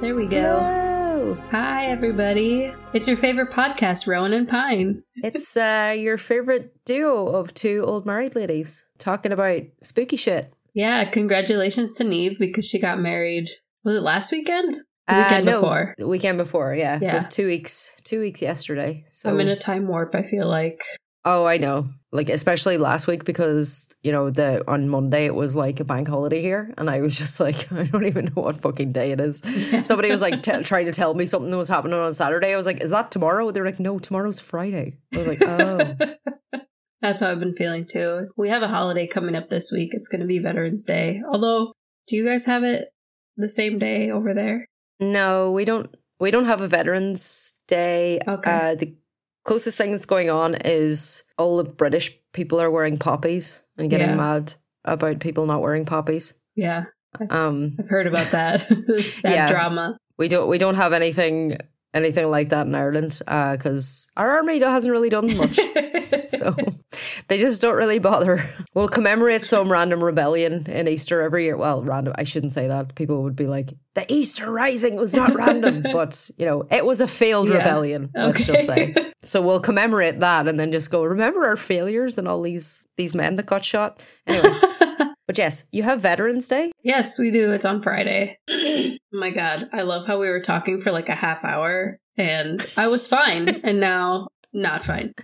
There we go. Hello. Hi, everybody. It's your favorite podcast, Rowan and Pine. It's uh, your favorite duo of two old married ladies talking about spooky shit. Yeah, congratulations to Neve because she got married. Was it last weekend? The Uh, weekend no, before. the weekend before, yeah. It was two weeks, two weeks yesterday. So I'm in a time warp, I feel like. Oh, I know. Like especially last week because you know the on Monday it was like a bank holiday here, and I was just like, I don't even know what fucking day it is. Somebody was like t- trying to tell me something that was happening on Saturday. I was like, is that tomorrow? They're like, no, tomorrow's Friday. I was like, oh, That's how I've been feeling too. We have a holiday coming up this week. It's going to be Veterans Day. Although, do you guys have it the same day over there? no, we don't. We don't have a Veterans Day. Okay. Uh, the closest thing that's going on is all the British people are wearing poppies and getting Yeah. mad about people not wearing poppies. Yeah, Um, I've heard about that. that Yeah. drama. we don't we don't have anything anything like that in Ireland uh, because our army hasn't really done much. so they just don't really bother. We'll commemorate some random rebellion in Easter every year. Well, random. I shouldn't say that. People would be like, "The Easter Rising was not random," but you know, it was a failed Yeah. rebellion. Let's just say. So we'll commemorate that and then just go. Remember our failures and all these these men that got shot. Anyway, but yes, you have Veterans Day. yes, we do. It's on Friday. oh my God. I love how we were talking for like a half hour and I was fine and now not fine.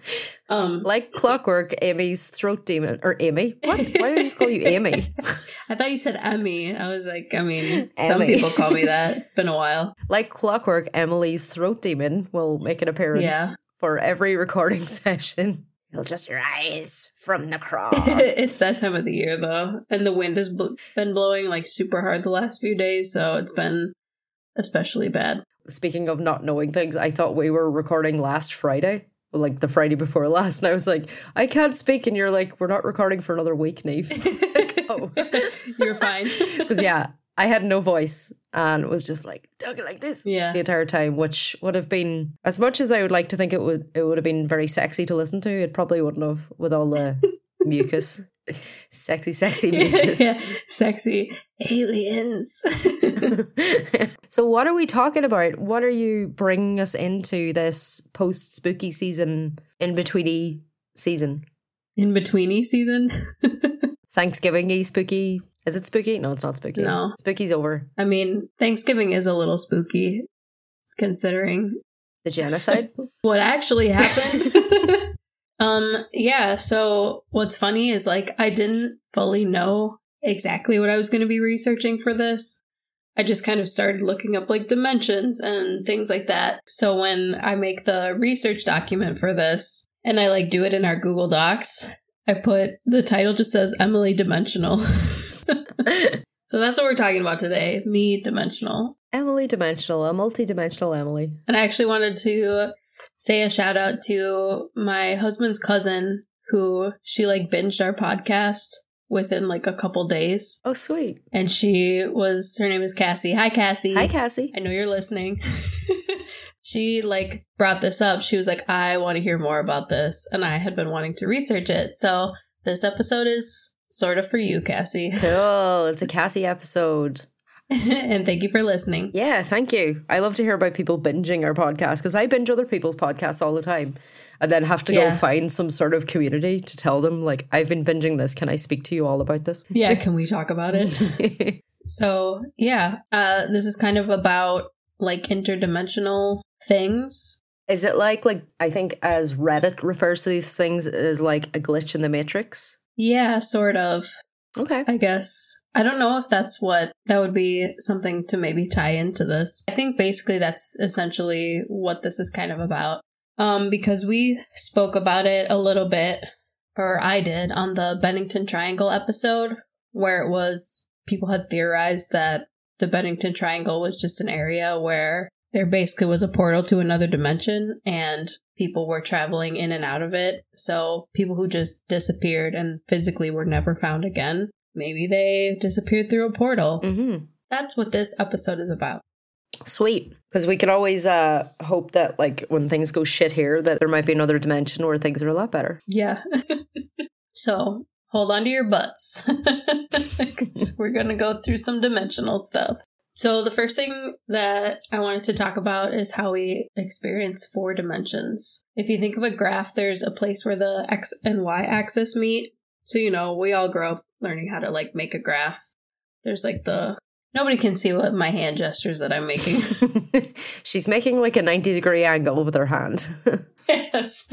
Um, Like clockwork, Amy's throat demon or Amy. What? Why did I just call you Amy? I thought you said Emmy. I was like, I mean, some people call me that. It's been a while. like clockwork, Emily's throat demon will make an appearance Yeah. for every recording session. It'll just rise from the crawl. it's that time of the year though, and the wind has bl- been blowing like super hard the last few days, so it's been especially bad. Speaking of not knowing things, I thought we were recording last Friday, like the Friday before last, and I was like, I can't speak, and you're like, we're not recording for another week, Neve. Like, oh, You're fine. because yeah, I had no voice and was just like talking like this. Yeah. the entire time, which would have been as much as I would like to think it would it would have been very sexy to listen to. It probably wouldn't have with all the mucus, sexy, sexy mucus. yeah, sexy aliens. so, what are we talking about? What are you bringing us into this post spooky season, in betweeny season, In betweeny season. Thanksgiving y spooky? Is it spooky? No, it's not spooky. No. spooky's over. I mean, Thanksgiving is a little spooky, considering The genocide. what actually happened. um, yeah, so what's funny is like I didn't fully know exactly what I was going to be researching for this. I just kind of started looking up like dimensions and things like that. So when I make the research document for this and I like do it in our Google Docs, I put the title just says Emily Dimensional. so that's what we're talking about today, me dimensional. Emily Dimensional, a multi-dimensional Emily. And I actually wanted to say a shout out to my husband's cousin who she like binged our podcast within like a couple days. Oh, sweet. And she was her name is Cassie. Hi Cassie. Hi, Cassie. I know you're listening. she like brought this up. She was like, I want to hear more about this. And I had been wanting to research it. So this episode is sort of for you, Cassie. Cool. It's a Cassie episode. and thank you for listening. Yeah, thank you. I love to hear about people binging our podcast because I binge other people's podcasts all the time and then have to Yeah. go find some sort of community to tell them, like, I've been binging this. Can I speak to you all about this? Yeah, can we talk about it? So yeah, uh, this is kind of about like interdimensional things. Is it like, like, I think as Reddit refers to these things as like a glitch in the matrix? Yeah, sort of. Okay. I guess I don't know if that's what that would be something to maybe tie into this. I think basically that's essentially what this is kind of about. Um, because we spoke about it a little bit, or I did on the Bennington Triangle episode, where it was people had theorized that the Bennington Triangle was just an area where there basically was a portal to another dimension and people were traveling in and out of it. So people who just disappeared and physically were never found again, maybe they disappeared through a portal. Mm-hmm. That's what this episode is about. Sweet. Because we can always uh, hope that, like, when things go shit here, that there might be another dimension where things are a lot better. Yeah. so hold on to your butts. 'Cause we're going to go through some dimensional stuff. So, the first thing that I wanted to talk about is how we experience four dimensions. If you think of a graph, there's a place where the x and y axis meet. So, you know, we all grow up learning how to like make a graph. There's like the nobody can see what my hand gestures that I'm making. She's making like a 90 degree angle with her hand. yes.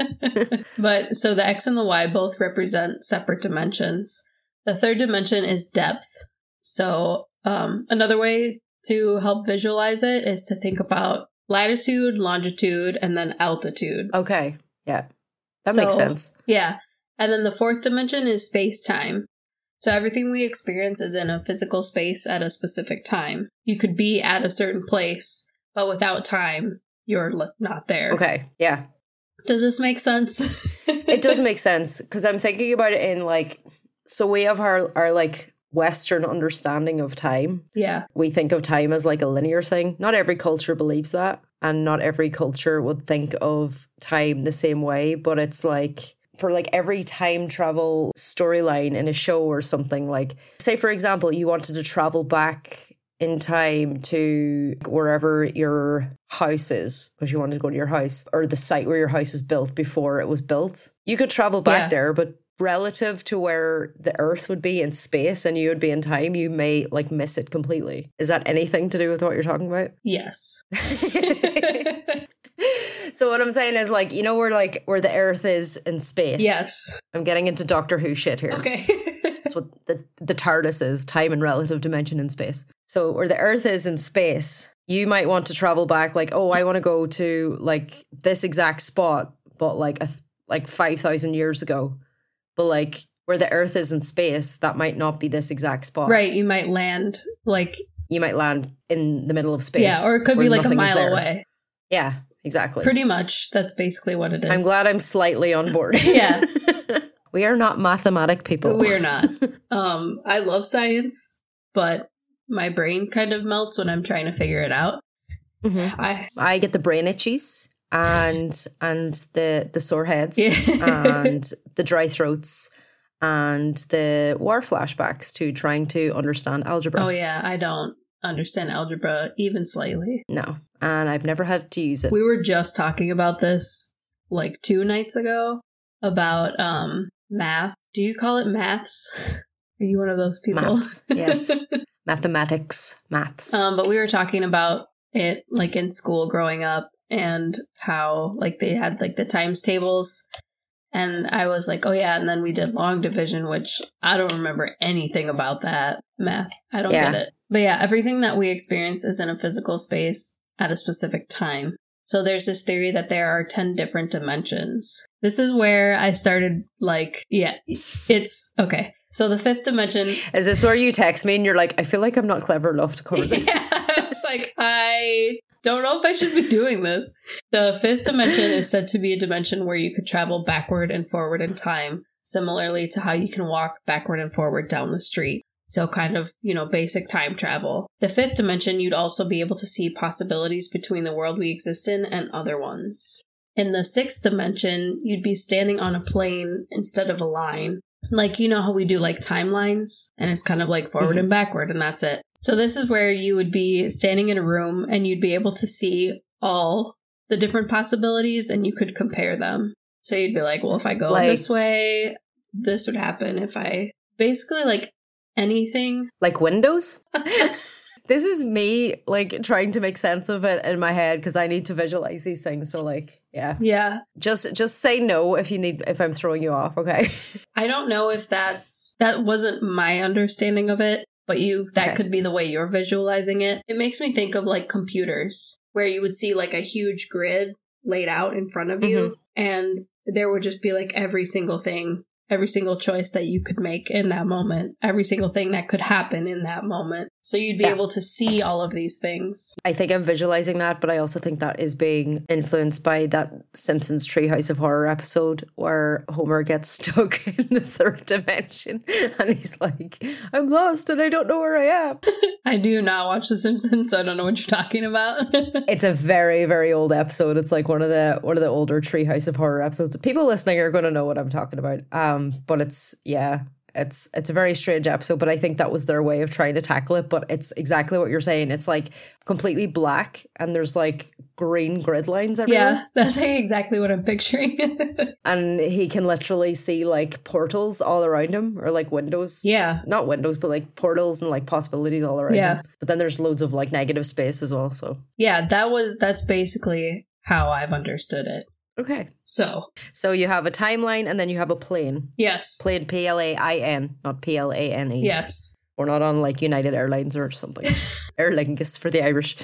but so the x and the y both represent separate dimensions. The third dimension is depth. So, um, another way to help visualize it is to think about latitude, longitude, and then altitude. Okay. Yeah. That so, makes sense. Yeah. And then the fourth dimension is space time. So everything we experience is in a physical space at a specific time. You could be at a certain place, but without time, you're not there. Okay. Yeah. Does this make sense? it does make sense because I'm thinking about it in like, so we have our, our like Western understanding of time. Yeah. We think of time as like a linear thing. Not every culture believes that. And not every culture would think of time the same way. But it's like for like every time travel storyline in a show or something, like, say, for example, you wanted to travel back in time to wherever your house is because you wanted to go to your house or the site where your house was built before it was built. You could travel back yeah. there, but relative to where the earth would be in space and you would be in time you may like miss it completely. Is that anything to do with what you're talking about? Yes. So what i'm saying is like you know where like where the earth is in space? Yes. I'm getting into doctor who shit here. Okay. That's what the the tardis is time and relative dimension in space. So where the earth is in space you might want to travel back like oh i want to go to like this exact spot but like a like 5000 years ago but like where the earth is in space that might not be this exact spot. Right you might land like you might land in the middle of space yeah or it could be like a mile away. Yeah exactly. Pretty much that's basically what it is. I'm glad i'm slightly on board. Yeah. We are not mathematic people. We're not. Um i love science but my brain kind of melts when i'm trying to figure it out. Mm-hmm. i i get the brain itchies and and the the sore heads yeah. and the dry throats and the war flashbacks to trying to understand algebra. Oh yeah, I don't understand algebra even slightly. No, and I've never had to use it. We were just talking about this like two nights ago about um math. Do you call it maths? Are you one of those people? Maths, yes. Mathematics, maths. Um, but we were talking about it like in school growing up and how like they had like the times tables and I was like, oh yeah, and then we did long division, which I don't remember anything about that math. I don't yeah. get it. But yeah, everything that we experience is in a physical space at a specific time. So there's this theory that there are 10 different dimensions. This is where I started like, yeah, it's okay. So the fifth dimension is this where you text me and you're like, I feel like I'm not clever enough to cover this. Yeah, it's like I don't know if I should be doing this. The fifth dimension is said to be a dimension where you could travel backward and forward in time, similarly to how you can walk backward and forward down the street. So, kind of, you know, basic time travel. The fifth dimension, you'd also be able to see possibilities between the world we exist in and other ones. In the sixth dimension, you'd be standing on a plane instead of a line. Like, you know how we do like timelines, and it's kind of like forward mm-hmm. and backward, and that's it. So this is where you would be standing in a room and you'd be able to see all the different possibilities and you could compare them. So you'd be like, well, if I go like, this way, this would happen. If I basically like anything like windows. this is me like trying to make sense of it in my head because I need to visualize these things. So like, yeah, yeah. Just just say no if you need if I'm throwing you off. Okay. I don't know if that's that wasn't my understanding of it but you that okay. could be the way you're visualizing it. It makes me think of like computers where you would see like a huge grid laid out in front of you mm-hmm. and there would just be like every single thing every single choice that you could make in that moment, every single thing that could happen in that moment. So you'd be yeah. able to see all of these things. I think I'm visualizing that, but I also think that is being influenced by that Simpsons Treehouse of Horror episode where Homer gets stuck in the third dimension and he's like, I'm lost and I don't know where I am. I do not watch The Simpsons, so I don't know what you're talking about. it's a very, very old episode. It's like one of the one of the older Treehouse of Horror episodes. People listening are going to know what I'm talking about. Um, but it's yeah, It's it's a very strange episode, but I think that was their way of trying to tackle it. But it's exactly what you're saying. It's like completely black, and there's like green grid lines everywhere. Yeah, that's like exactly what I'm picturing. and he can literally see like portals all around him, or like windows. yeah. Not windows, but like portals and like possibilities all around Yeah. him. But then there's loads of like negative space as well. So Yeah, that was that's basically how I've understood it. Okay. So, So you have a timeline, and then you have a plane. yes. Plane P L A I N, not P L A N E. Yes. We're not on like United Airlines or something. Aer Lingus for the Irish.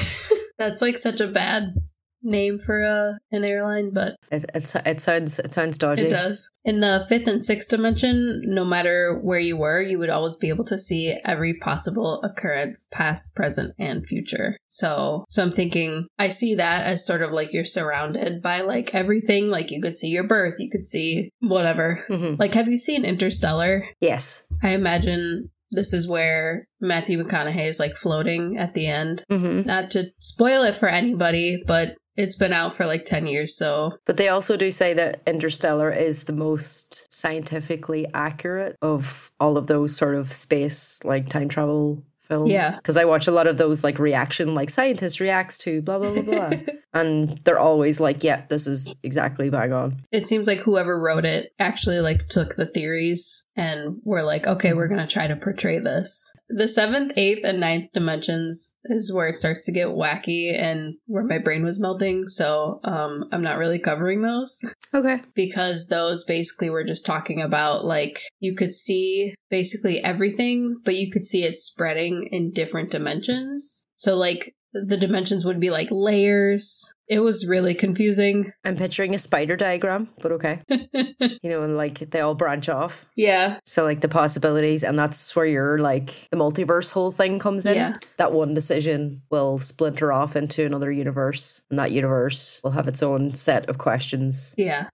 That's like such a bad name for a an airline, but It, it, it sounds it sounds dodgy. it does. In the fifth and sixth dimension, no matter where you were, you would always be able to see every possible occurrence, past, present, and future. So, so I'm thinking, I see that as sort of like you're surrounded by like everything. Like you could see your birth, you could see whatever. Mhm. Like, have you seen Interstellar? Yes. I imagine this is where Matthew McConaughey is like floating at the end. hmm Not to spoil it for anybody, but it's been out for like 10 years, so But they also do say that Interstellar is the most scientifically accurate of all of those sort of space like time travel films. Yeah. Because I watch a lot of those like reaction, like scientist reacts to blah blah blah blah. and they're always like, yeah, this is exactly bang on. it seems like whoever wrote it actually like took the theories and we're like, okay, we're going to try to portray this. The seventh, eighth, and ninth dimensions is where it starts to get wacky and where my brain was melting. So um, I'm not really covering those. Okay. because those basically were just talking about like you could see basically everything, but you could see it spreading in different dimensions. So, like, the dimensions would be like layers. It was really confusing. I'm picturing a spider diagram, but okay. you know, and like they all branch off. yeah. So like the possibilities, and that's where your like the multiverse whole thing comes in. Yeah. That one decision will splinter off into another universe, and that universe will have its own set of questions Yeah.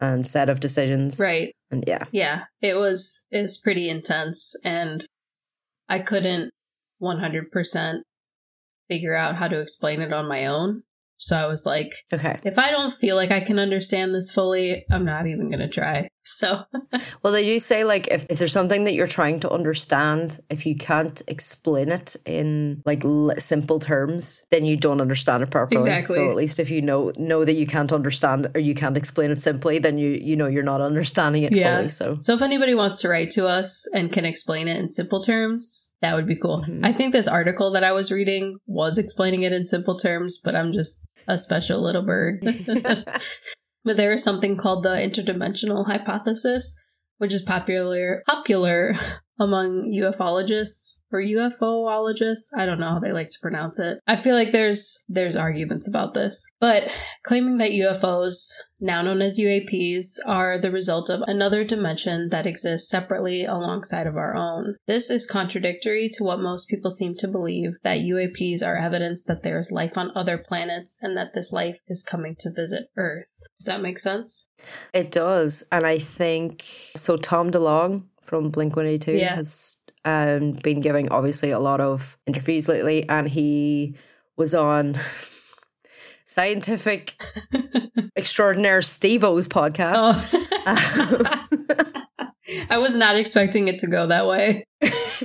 and set of decisions. Right. And yeah. Yeah. It was it was pretty intense and I couldn't 100% figure out how to explain it on my own. So I was like, Okay. if I don't feel like I can understand this fully, I'm not even going to try. So, Well, they do say like if, if there's something that you're trying to understand, if you can't explain it in like l- simple terms, then you don't understand it properly. Exactly. So at least if you know know that you can't understand or you can't explain it simply, then you you know you're not understanding it Yeah. fully. So so if anybody wants to write to us and can explain it in simple terms, that would be cool. Mhm. I think this article that I was reading was explaining it in simple terms, but I'm just a special little bird. But there is something called the interdimensional hypothesis, which is popular popular among ufologists or UFOologists. I don't know how they like to pronounce it. I feel like there's there's arguments about this, but claiming that UFOs, now known as UAPs, are the result of another dimension that exists separately alongside of our own. This is contradictory to what most people seem to believe that UAPs are evidence that there is life on other planets and that this life is coming to visit Earth. Does that make sense? It does. And I think so. Tom DeLonge from Blink 182 Yeah. has um, been giving obviously a lot of interviews lately, and he was on Scientific Extraordinaire Steve O's podcast. Oh. I was not expecting it to go that way.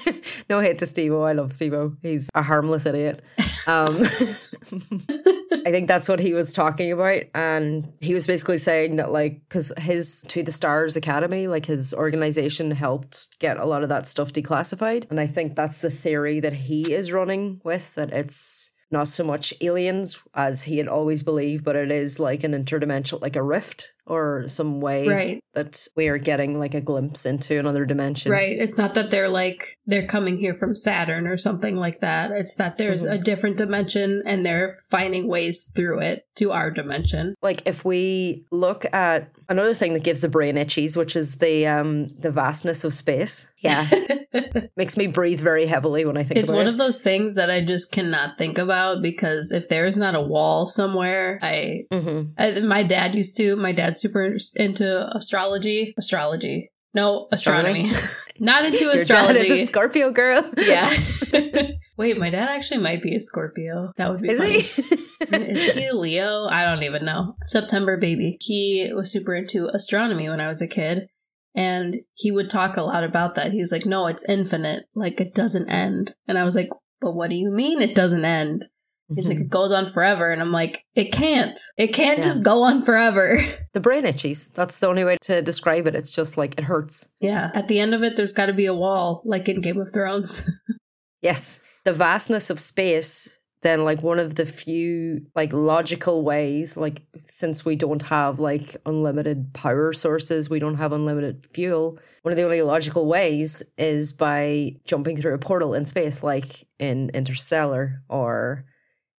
no hate to Steve I love Steve He's a harmless idiot. Um, I think that's what he was talking about. And he was basically saying that, like, because his To the Stars Academy, like his organization, helped get a lot of that stuff declassified. And I think that's the theory that he is running with that it's not so much aliens as he had always believed, but it is like an interdimensional, like a rift or some way right, that we are getting like a glimpse into another dimension. right. It's not that they're like they're coming here from Saturn or something like that. It's that there's Mhm. a different dimension and they're finding ways through it to our dimension. like if we look at another thing that gives the brain itchies which is the um the vastness of space yeah makes me breathe very heavily when i think of it. it's one it of those things that I just cannot think about because if there is not a wall somewhere, I, Mhm. I my dad used to. My dad's super into astrology. Astrology. No, astronomy. not into your dad astrology. is a scorpio girl yeah. Wait, my dad actually might be a Scorpio. That would be is funny. he Is he a Leo? I don't even know. September baby. He was super into astronomy when I was a kid. And he would talk a lot about that. He was like, no, it's infinite. Like it doesn't end. And I was like, but what do you mean it doesn't end? He's like, Mhm. it goes on forever. And I'm like, it can't. It can't Yeah. just go on forever. the brain itches. That's the only way to describe it. It's just like it hurts. yeah. At the end of it, there's got to be a wall, like in Game of Thrones. Yes. The vastness of space, then like one of the few like logical ways, like since we don't have like unlimited power sources, we don't have unlimited fuel. One of the only logical ways is by jumping through a portal in space, like in Interstellar or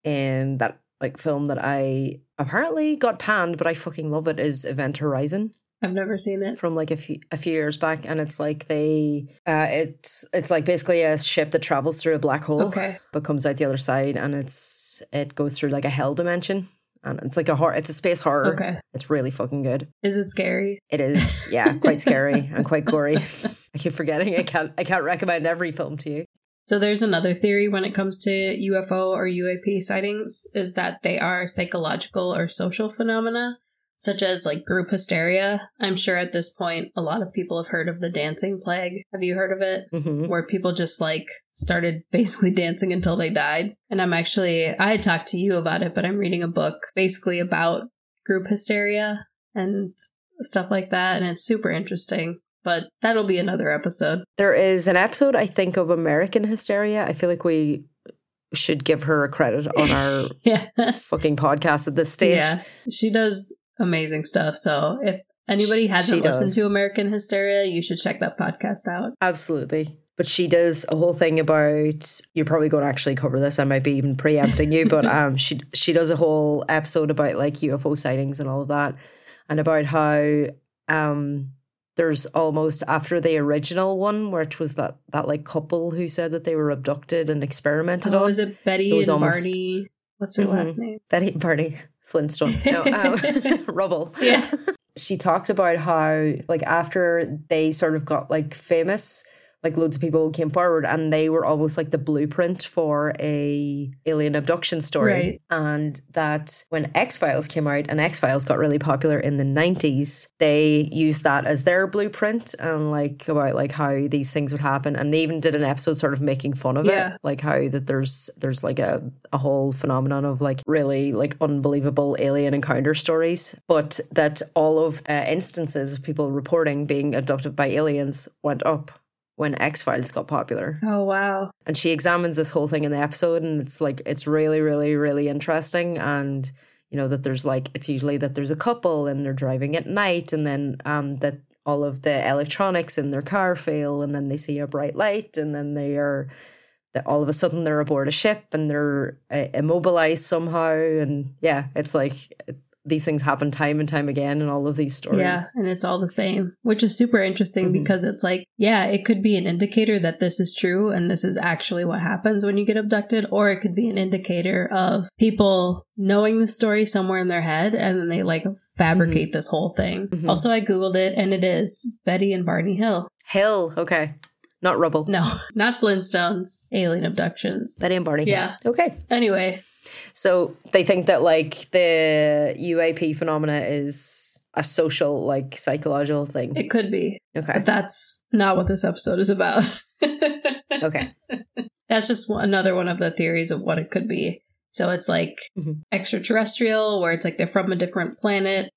in that like film that I apparently got panned, but I fucking love it is Event Horizon I've never seen it. from like a few a few years back, and it's like they uh, it's it's like basically a ship that travels through a black hole, Okay. but comes out the other side, and it's it goes through like a hell dimension, and it's like a horror. It's a space horror. Okay. It's really fucking good. Is it scary? It is, yeah, quite scary and quite gory. I keep forgetting. I can't I can't recommend every film to you. So there's another theory when it comes to UFO or UAP sightings is that they are psychological or social phenomena, such as like group hysteria. I'm sure at this point a lot of people have heard of the dancing plague. Have you heard of it? hmm Where people just like started basically dancing until they died. And I'm actually I had talked to you about it, but I'm reading a book basically about group hysteria and stuff like that, and it's super interesting. But that'll be another episode. There is an episode I think of American Hysteria. I feel like we should give her a credit on our yeah. fucking podcast at this stage. Yeah, she does amazing stuff. So if anybody Sh- hasn't she listened does. to American Hysteria, you should check that podcast out. Absolutely. But she does a whole thing about you're probably going to actually cover this. I might be even preempting you, but um she she does a whole episode about like UFO sightings and all of that and about how um there's almost after the original one which was that that like couple who said that they were abducted and experimented Oh, on is it Betty It was and almost- Barney? What's her Mhm. last name? Betty and Barney Flintstone. No, um, Rubble. Yeah. she talked about how like after they sort of got like famous like loads of people came forward and they were almost like the blueprint for a alien abduction story Right. and that when x-files came out and x-files got really popular in the 90s they used that as their blueprint and like about like how these things would happen and they even did an episode sort of making fun of Yeah. it like how that there's there's like a, a whole phenomenon of like really like unbelievable alien encounter stories but that all of uh, instances of people reporting being abducted by aliens went up when x-files got popular Oh wow. and she examines this whole thing in the episode and it's like it's really really really interesting and you know that there's like it's usually that there's a couple and they're driving at night and then um that all of the electronics in their car fail and then they see a bright light and then they are that all of a sudden they're aboard a ship and they're uh, immobilized somehow and yeah it's like it, these things happen time and time again in all of these stories Yeah, and it's all the same, which is super interesting Mhm. because it's like, yeah, it could be an indicator that this is true and this is actually what happens when you get abducted, or it could be an indicator of people knowing the story somewhere in their head and then they like fabricate this whole thing. Mhm. Also, I Googled it and it is Betty and Barney Hill. hill okay not rubble No, not Flintstones, alien abductions. Betty and Barney Yeah. okay Anyway, So they think that like the UAP phenomena is a social, like psychological thing. it could be, Okay. but that's not what this episode is about. Okay. That's just another one of the theories of what it could be. So it's like Mhm. extraterrestrial, where it's like they're from a different planet,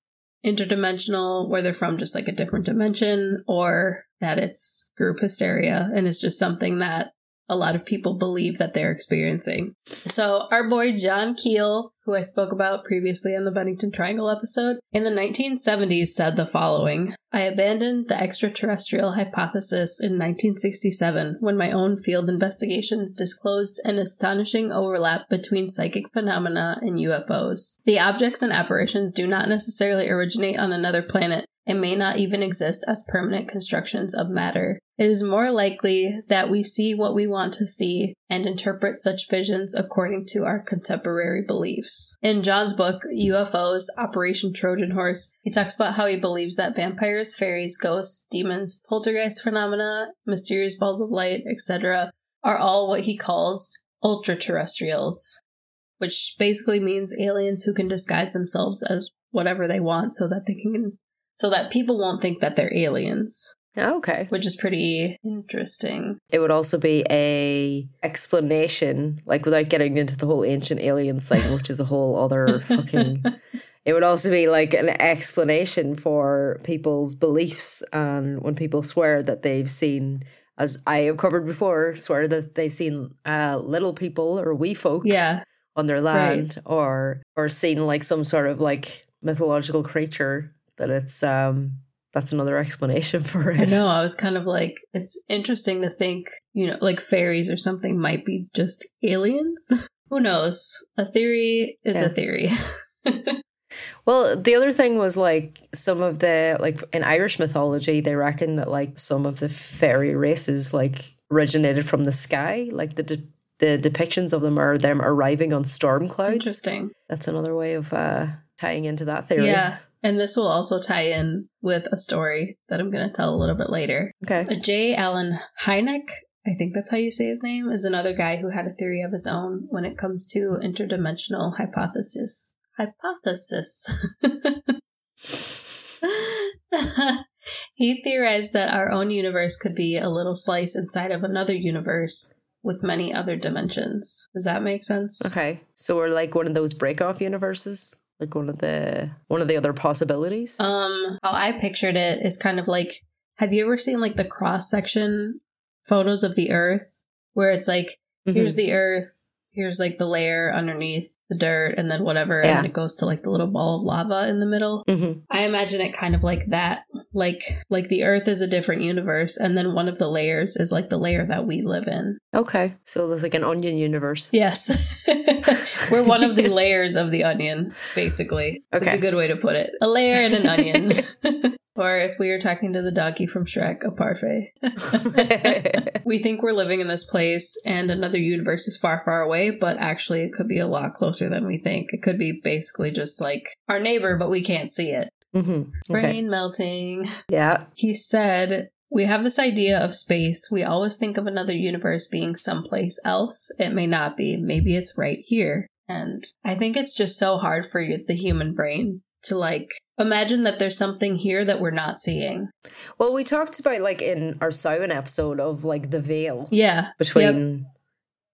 interdimensional, where they're from just like a different dimension, or that it's group hysteria and it's just something that a lot of people believe that they're experiencing. So, our boy John Keel, who I spoke about previously on the Bennington Triangle episode, in the 1970s said the following I abandoned the extraterrestrial hypothesis in 1967 when my own field investigations disclosed an astonishing overlap between psychic phenomena and UFOs. The objects and apparitions do not necessarily originate on another planet and may not even exist as permanent constructions of matter. It is more likely that we see what we want to see and interpret such visions according to our contemporary beliefs. In John's book, UFOs Operation Trojan Horse, he talks about how he believes that vampires, fairies, ghosts, demons, poltergeist phenomena, mysterious balls of light, etc., are all what he calls ultra terrestrials, which basically means aliens who can disguise themselves as whatever they want so that they can so that people won't think that they're aliens. Oh, okay. which is pretty interesting. It would also be a explanation, like without getting into the whole ancient aliens thing, which is a whole other fucking. It would also be like an explanation for people's beliefs, and when people swear that they've seen, as I have covered before, swear that they've seen uh, little people or wee folk Yeah, on their land, or or seen like some sort of like mythological creature. That it's um that's another explanation for it. I know. I was kind of like, it's interesting to think, you know, like fairies or something might be just aliens. Who knows? A theory is Yeah. a theory. Well, the other thing was like some of the like in Irish mythology, they reckon that like some of the fairy races like originated from the sky. Like the de- the depictions of them are them arriving on storm clouds. Interesting. That's another way of uh, tying into that theory. Yeah. And this will also tie in with a story that I'm going to tell a little bit later. Okay. J. Allen Hynek, I think that's how you say his name, is another guy who had a theory of his own when it comes to interdimensional hypothesis. Hypothesis. he theorized that our own universe could be a little slice inside of another universe with many other dimensions. Does that make sense? Okay. So we're like one of those break off universes, like one of the one of the other possibilities. Um, how I pictured it is kind of like have you ever seen like the cross section photos of the earth where it's like here's Mhm. the earth, here's like the layer underneath the dirt and then whatever Yeah. and it goes to like the little ball of lava in the middle. Mhm. I imagine it kind of like that. Like like the earth is a different universe and then one of the layers is like the layer that we live in. Okay. So there's like an onion universe. Yes. We're one of the layers of the onion, basically. It's Okay. a good way to put it. A layer and an onion. or if we were talking to the donkey from Shrek, a parfait. we think we're living in this place and another universe is far, far away, but actually it could be a lot closer than we think. It could be basically just like our neighbor, but we can't see it. hmm Okay. Brain melting. Yeah. He said, We have this idea of space. We always think of another universe being someplace else. It may not be. Maybe it's right here. And I think it's just so hard for you- the human brain to like imagine that there's something here that we're not seeing. Well, we talked about like in our Samhain episode of like the veil Yeah. between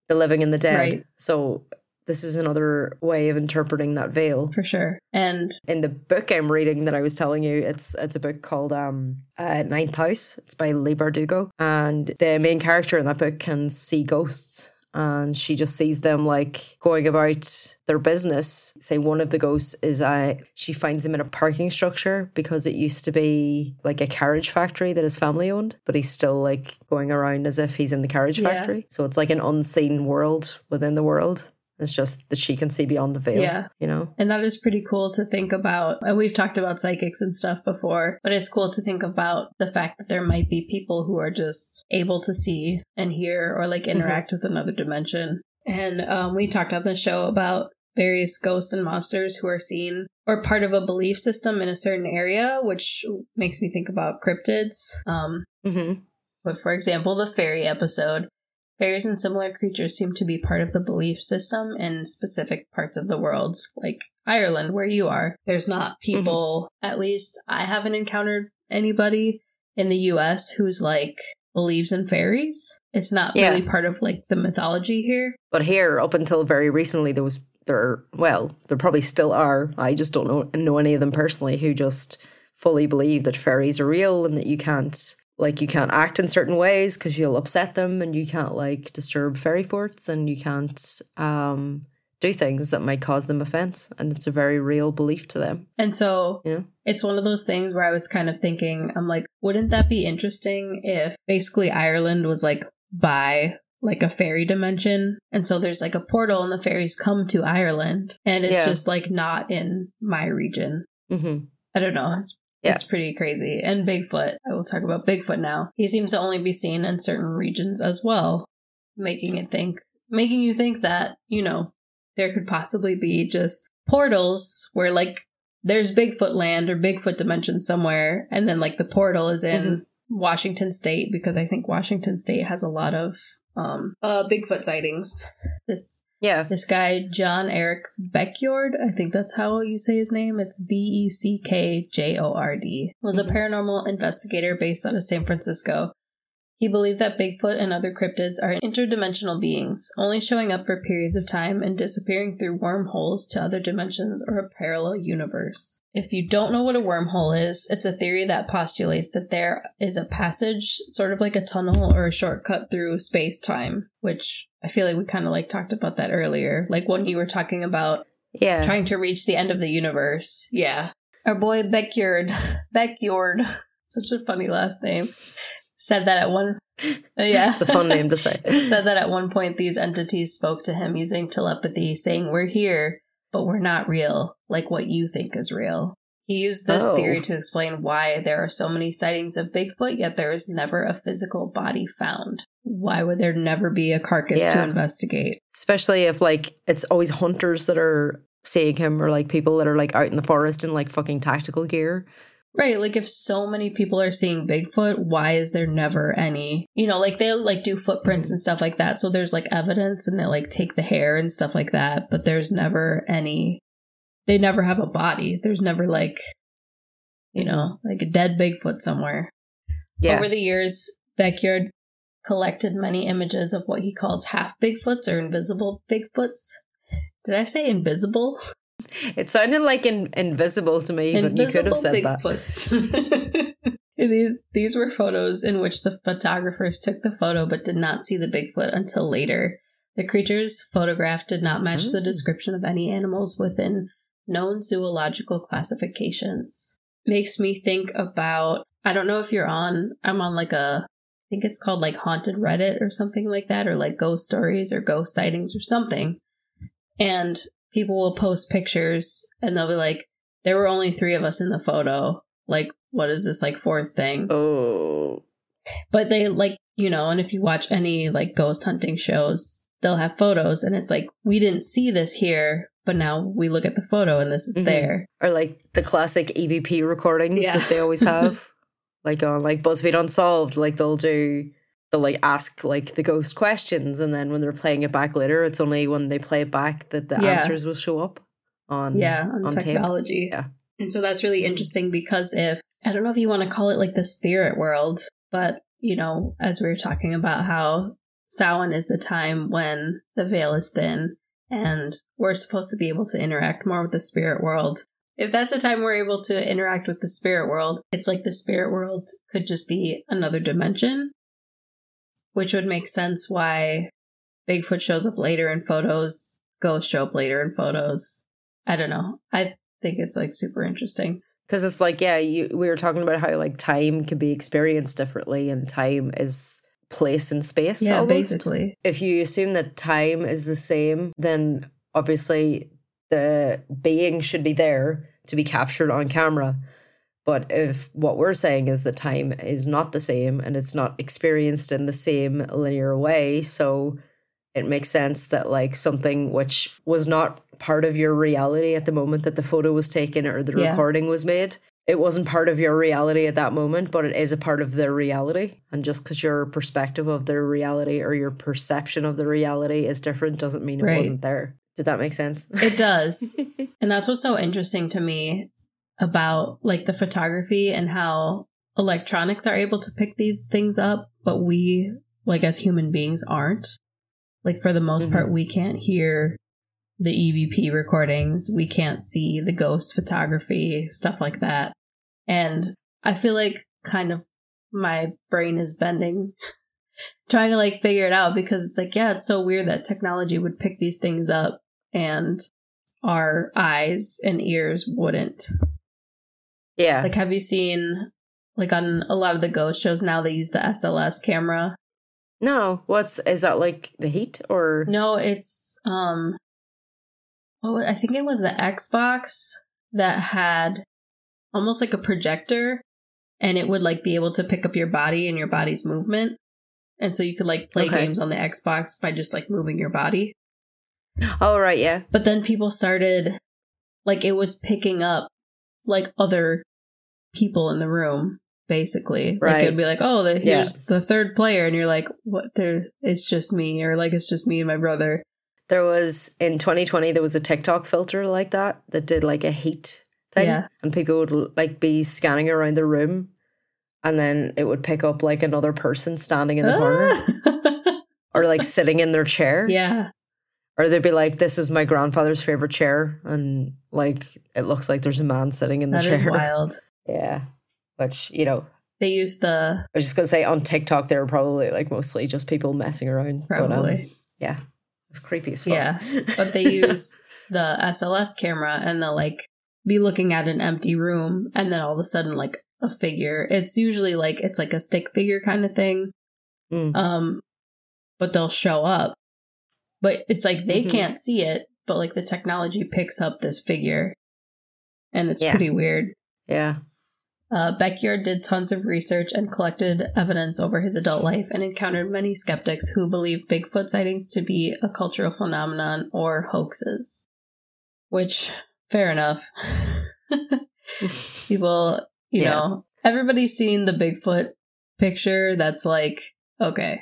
the living and the dead. Right. So this is another way of interpreting that veil. For sure. And In the book I'm reading that I was telling you, it's it's a book called um uh, Ninth House. It's by Leigh Bardugo, and the main character in that book can see ghosts. And she just sees them like going about their business. Say one of the ghosts is uh, she finds him in a parking structure because it used to be like a carriage factory that his family owned, but he's still like going around as if he's in the carriage Yeah. factory. So it's like an unseen world within the world. It's just that she can see beyond the veil. Yeah. You know? And that is pretty cool to think about. And we've talked about psychics and stuff before, but it's cool to think about the fact that there might be people who are just able to see and hear or like interact with another dimension. And um, we talked on the show about various ghosts and monsters who are seen or part of a belief system in a certain area, which makes me think about cryptids. Um, Mm-hmm. but for example, the fairy episode, fairies and similar creatures seem to be part of the belief system in specific parts of the world, like Ireland, where you are. There's not mm-hmm. people, at least I haven't encountered anybody in the US who's like believes in fairies. It's not Yeah. really part of like the mythology here. But here, up until very recently, there was there. Well, there probably still are. I just don't know know any of them personally who just fully believe that fairies are real and that you can't like you can't act in certain ways because you'll upset them and you can't like disturb fairy forts and you can't um do things that might cause them offense and it's a very real belief to them And so it's one of those things where I was kind of thinking, I'm like, wouldn't that be interesting if basically Ireland was like by like a fairy dimension? And so there's like a portal and the fairies come to Ireland and it's Yeah. just like not in my region. hmm I don't know. It's, Yeah. it's pretty crazy. And Bigfoot, I will talk about Bigfoot now. He seems to only be seen in certain regions as well, making it think, making you think that, you know, there could possibly be just portals where like there's Bigfoot land or Bigfoot dimension somewhere, and then like the portal is in Mhm. Washington State because I think Washington State has a lot of um uh Bigfoot sightings. This Yeah. This guy, Jon Erik Beckjord, I think that's how you say his name. It's B E C K J O R D, was a Mhm. paranormal investigator based out of San Francisco. He believed that Bigfoot and other cryptids are interdimensional beings, only showing up for periods of time and disappearing through wormholes to other dimensions or a parallel universe. If you don't know what a wormhole is, it's a theory that postulates that there is a passage, sort of like a tunnel or a shortcut through space time, which I feel like we kind of like talked about that earlier. Like when you were talking about Yeah. trying to reach the end of the universe. Yeah. Our boy Beckjord, Beckjord, such a funny last name, said that at one, yeah, It's a fun name to say. said that at one point these entities spoke to him using telepathy, saying, We're here, but we're not real, like what you think is real. He used this Oh. theory to explain why there are so many sightings of Bigfoot, yet there is never a physical body found. Why would there never be a carcass to investigate? Especially if like it's always hunters that are seeing him or like people that are like out in the forest in like fucking tactical gear. Right, like if so many people are seeing Bigfoot, why is there never any? You know, like they'll like do footprints and stuff like that. So there's like evidence and they like take the hair and stuff like that, but there's never any they never have a body. There's never like you know, like a dead Bigfoot somewhere. Yeah. Over the years, Beckjord collected many images of what he calls half Bigfoots or invisible Bigfoots. Did I say invisible? It sounded like in, invisible to me, but you could have said that. These, these were photos in which the photographers took the photo but did not see the Bigfoot until later. The creatures photographed did not match the Mm. description of any animals within known zoological classifications. Makes me think about I don't know if you're on I'm on like a I think it's called like haunted Reddit or something like that, or like ghost stories or ghost sightings or something. And people will post pictures and they'll be like, there were only three of us in the photo. Like, what is this like fourth thing? Oh. But they like, you know, and if you watch any like ghost hunting shows, they'll have photos and it's like, we didn't see this here, but now we look at the photo and this is Mhm. there. Or like the classic EVP recordings Yeah. that they always have. like on like BuzzFeed Unsolved, like they'll do they'll like ask like the ghost questions and then when they're playing it back later, it's only when they play it back that the Yeah. answers will show up on yeah, on, on tape. technology. Yeah. And so that's really interesting because if I don't know if you want to call it like the spirit world, but you know, as we were talking about how Samhain is the time when the veil is thin and we're supposed to be able to interact more with the spirit world. If that's a time we're able to interact with the spirit world, it's like the spirit world could just be another dimension, which would make sense why Bigfoot shows up later in photos, ghosts show up later in photos. I don't know. I think it's like super interesting. because it's like yeah, you we were talking about how like time can be experienced differently and time is place and space. Yeah, almost. basically. if you assume that time is the same, then obviously the being should be there to be captured on camera. But if what we're saying is that time is not the same and it's not experienced in the same linear way, so it makes sense that like something which was not part of your reality at the moment that the photo was taken or the Yeah. recording was made, it wasn't part of your reality at that moment, but it is a part of their reality. And just because your perspective of their reality or your perception of the reality is different doesn't mean it Right. wasn't there. Did that make sense? It does. and that's what's so interesting to me about like the photography and how electronics are able to pick these things up, but we, like as human beings, aren't. Like for the most Mhm. part, we can't hear the EVP recordings, we can't see the ghost photography, stuff like that. And I feel like kind of my brain is bending trying to like figure it out because it's like, yeah, it's so weird that technology would pick these things up and our eyes and ears wouldn't. yeah. Like, have you seen, like, on a lot of the ghost shows now, they use the SLS camera? no, what's is that like the heat or No, it's, um, oh, I think it was the Xbox that had almost like a projector and it would like be able to pick up your body and your body's movement. And so you could like play Okay. games on the Xbox by just like moving your body. Oh right, yeah. But then people started, like, it was picking up, like, other people in the room, basically. Like, Right. it'd be like, oh, the, Yeah. here's the third player. And you're like, what? There, it's just me. Or, like, it's just me and my brother. There was in 2020 there was a TikTok filter like that that did like a heat thing, Yeah. and people would like be scanning around the room, and then it would pick up like another person standing in the corner ah! or like sitting in their chair, yeah. Or they'd be like, "This is my grandfather's favorite chair," and like it looks like there's a man sitting in the That chair. is wild. Yeah, which you know They use the I was just gonna say on TikTok they were probably like mostly just people messing around. But, um, probably. yeah. it's creepy as fuck. Yeah. But they use the SLS camera and they'll like be looking at an empty room and then all of a sudden like a figure. It's usually like it's like a stick figure kind of thing. Mm. Um but they'll show up. But it's like they Mhm. can't see it, but like the technology picks up this figure. And it's Yeah. pretty weird. yeah. Uh, Beckjord did tons of research and collected evidence over his adult life and encountered many skeptics who believe Bigfoot sightings to be a cultural phenomenon or hoaxes. Which, fair enough. People, you Yeah. know, everybody's seen the Bigfoot picture that's like, okay,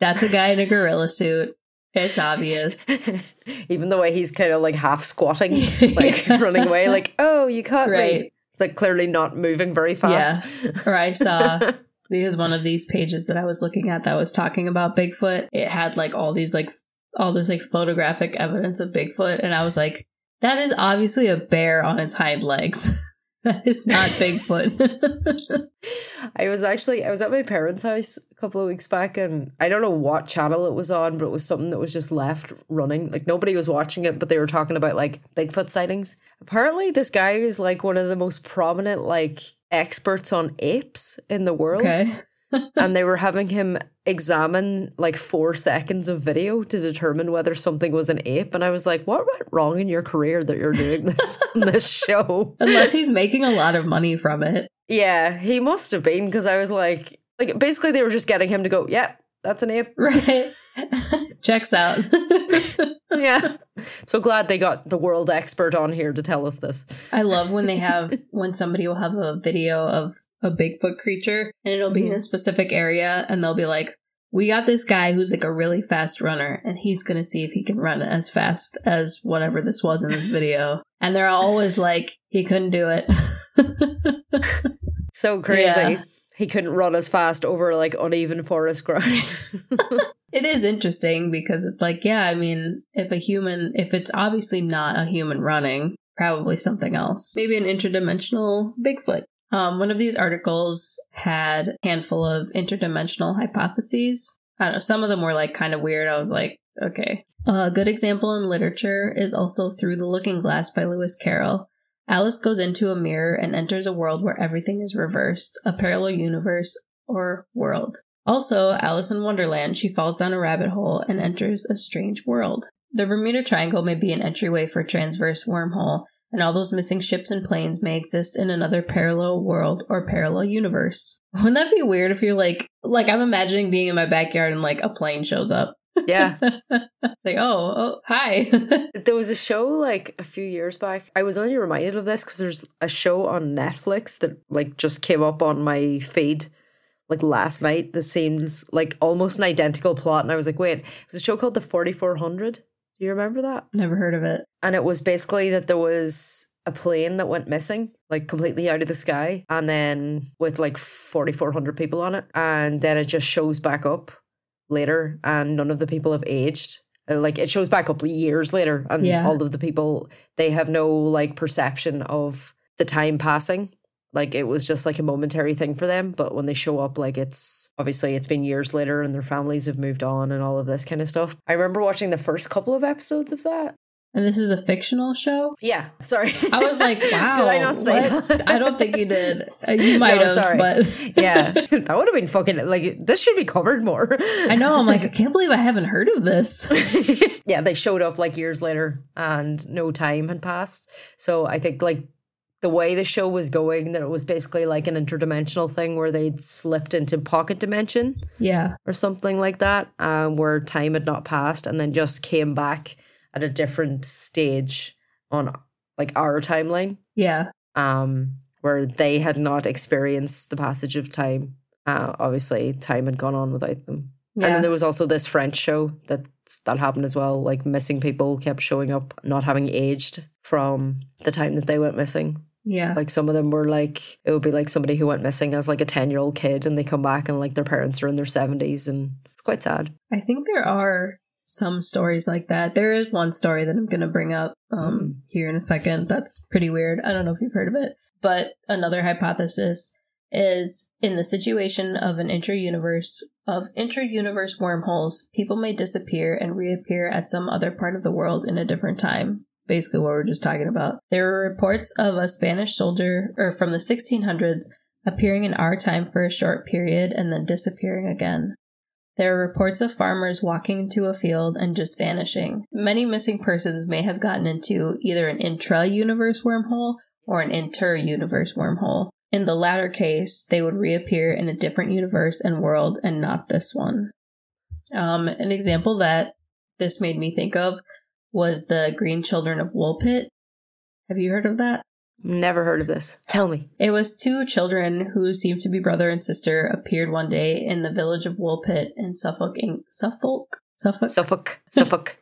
that's a guy in a gorilla suit. It's obvious. Even the way he's kind of like half squatting, like Yeah. running away, like, oh, you caught me. Right. It's like clearly not moving very fast. Or I saw because one of these pages that I was looking at that was talking about Bigfoot, it had like all these like all this like photographic evidence of Bigfoot, and I was like, that is obviously a bear on its hind legs. that is not Bigfoot. I was actually I was at my parents' house a couple of weeks back and I don't know what channel it was on, but it was something that was just left running. Like nobody was watching it, but they were talking about like Bigfoot sightings. Apparently this guy is like one of the most prominent like experts on apes in the world. okay. And they were having him examine like four seconds of video to determine whether something was an ape. And I was like, what went wrong in your career that you're doing this on this show? Unless he's making a lot of money from it. Yeah, he must have been because I was like, like basically they were just getting him to go, yeah, that's an ape. Right. Checks out. Yeah. so glad they got the world expert on here to tell us this. I love when they have when somebody will have a video of a Bigfoot creature and it'll be in mm-hmm. a specific area and they'll be like, We got this guy who's like a really fast runner and he's gonna see if he can run as fast as whatever this was in this video. And they're always like, he couldn't do it. So crazy. Yeah. He couldn't run as fast over like uneven forest ground. it is interesting because it's like, yeah, I mean, if a human if it's obviously not a human running, probably something else. Maybe an interdimensional Bigfoot. Um, one of these articles had a handful of interdimensional hypotheses. I don't know, some of them were like kind of weird. I was like, okay. A good example in literature is also Through the Looking Glass by Lewis Carroll. Alice goes into a mirror and enters a world where everything is reversed, a parallel universe or world. Also, Alice in Wonderland, she falls down a rabbit hole and enters a strange world. The Bermuda Triangle may be an entryway for transverse wormhole, and all those missing ships and planes may exist in another parallel world or parallel universe. Wouldn't that be weird if you're like, like I'm imagining being in my backyard and like a plane shows up. yeah. like, oh, oh, hi. There was a show like a few years back. I was only reminded of this because there's a show on Netflix that like just came up on my feed like last night that seems like almost an identical plot. And I was like, wait, it was a show called The 4400. Do you remember that? Never heard of it. And it was basically that there was a plane that went missing, like completely out of the sky, and then with like 4,400 people on it. And then it just shows back up later, and none of the people have aged. Uh, Like it shows back up years later, and Yeah. all of the people, they have no like perception of the time passing. Like it was just like a momentary thing for them. But when they show up, like it's obviously it's been years later and their families have moved on and all of this kind of stuff. I remember watching the first couple of episodes of that. And this is a fictional show? Yeah, sorry. I was like, wow. Did I not say what? that? I don't think you did. Uh, You might No, have, sorry. but yeah, that would have been fucking like this should be covered more. I know. I'm like, I can't believe I haven't heard of this. yeah, they showed up like years later and no time had passed. So I think like the way the show was going, that it was basically like an interdimensional thing where they'd slipped into pocket dimension Yeah. or something like that, um, where time had not passed and then just came back at a different stage on like our timeline. Yeah. um, where they had not experienced the passage of time. Uh, obviously, time had gone on without them. And then there was also this French show that that happened as well. Like missing people kept showing up, not having aged from the time that they went missing. Yeah. Like some of them were like it would be like somebody who went missing as like a ten year old kid, and they come back and like their parents are in their seventies, and it's quite sad. I think there are some stories like that. There is one story that I'm going to bring up um, Mm. here in a second. That's pretty weird. I don't know if you've heard of it. But another hypothesis is in the situation of an inter-universe of inter-universe wormholes, people may disappear and reappear at some other part of the world in a different time. Basically, what we're just talking about. There are reports of a Spanish soldier, or from the 1600s, appearing in our time for a short period and then disappearing again. There are reports of farmers walking into a field and just vanishing. Many missing persons may have gotten into either an intra universe wormhole or an inter universe wormhole. In the latter case, they would reappear in a different universe and world and not this one. Um, an example that this made me think of was the Green Children of Woolpit. Have you heard of that? Never heard of this. Tell me. It was two children who seemed to be brother and sister appeared one day in the village of Woolpit in Suffolk, in Suffolk, Suffolk. Suffolk. Suffolk.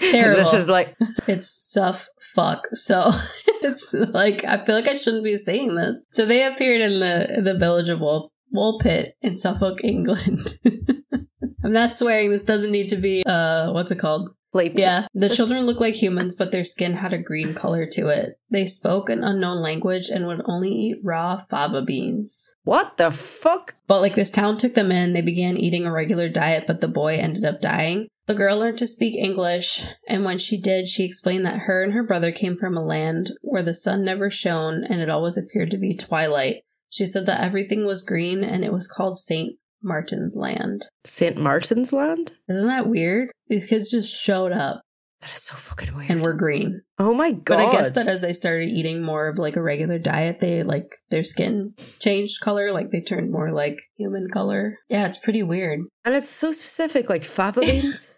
Terrible. this is like It's Suffolk. So it's like I feel like I shouldn't be saying this. So they appeared in the the village of Wolf Woolpit in Suffolk, England. I'm not swearing. This doesn't need to be uh what's it called? Bleeped. Yeah, the children looked like humans, but their skin had a green color to it. They spoke an unknown language and would only eat raw fava beans. What the fuck? But like this town took them in, they began eating a regular diet, but the boy ended up dying. The girl learned to speak English, and when she did, she explained that her and her brother came from a land where the sun never shone and it always appeared to be twilight. She said that everything was green and it was called St. Martin's Land. St. Martin's Land? Isn't that weird? These kids just showed up That is so fucking weird. and were green. oh my god. But I guess that as they started eating more of like a regular diet, they like their skin changed color, like they turned more like human color. Yeah, it's pretty weird. and it's so specific, like fava beans.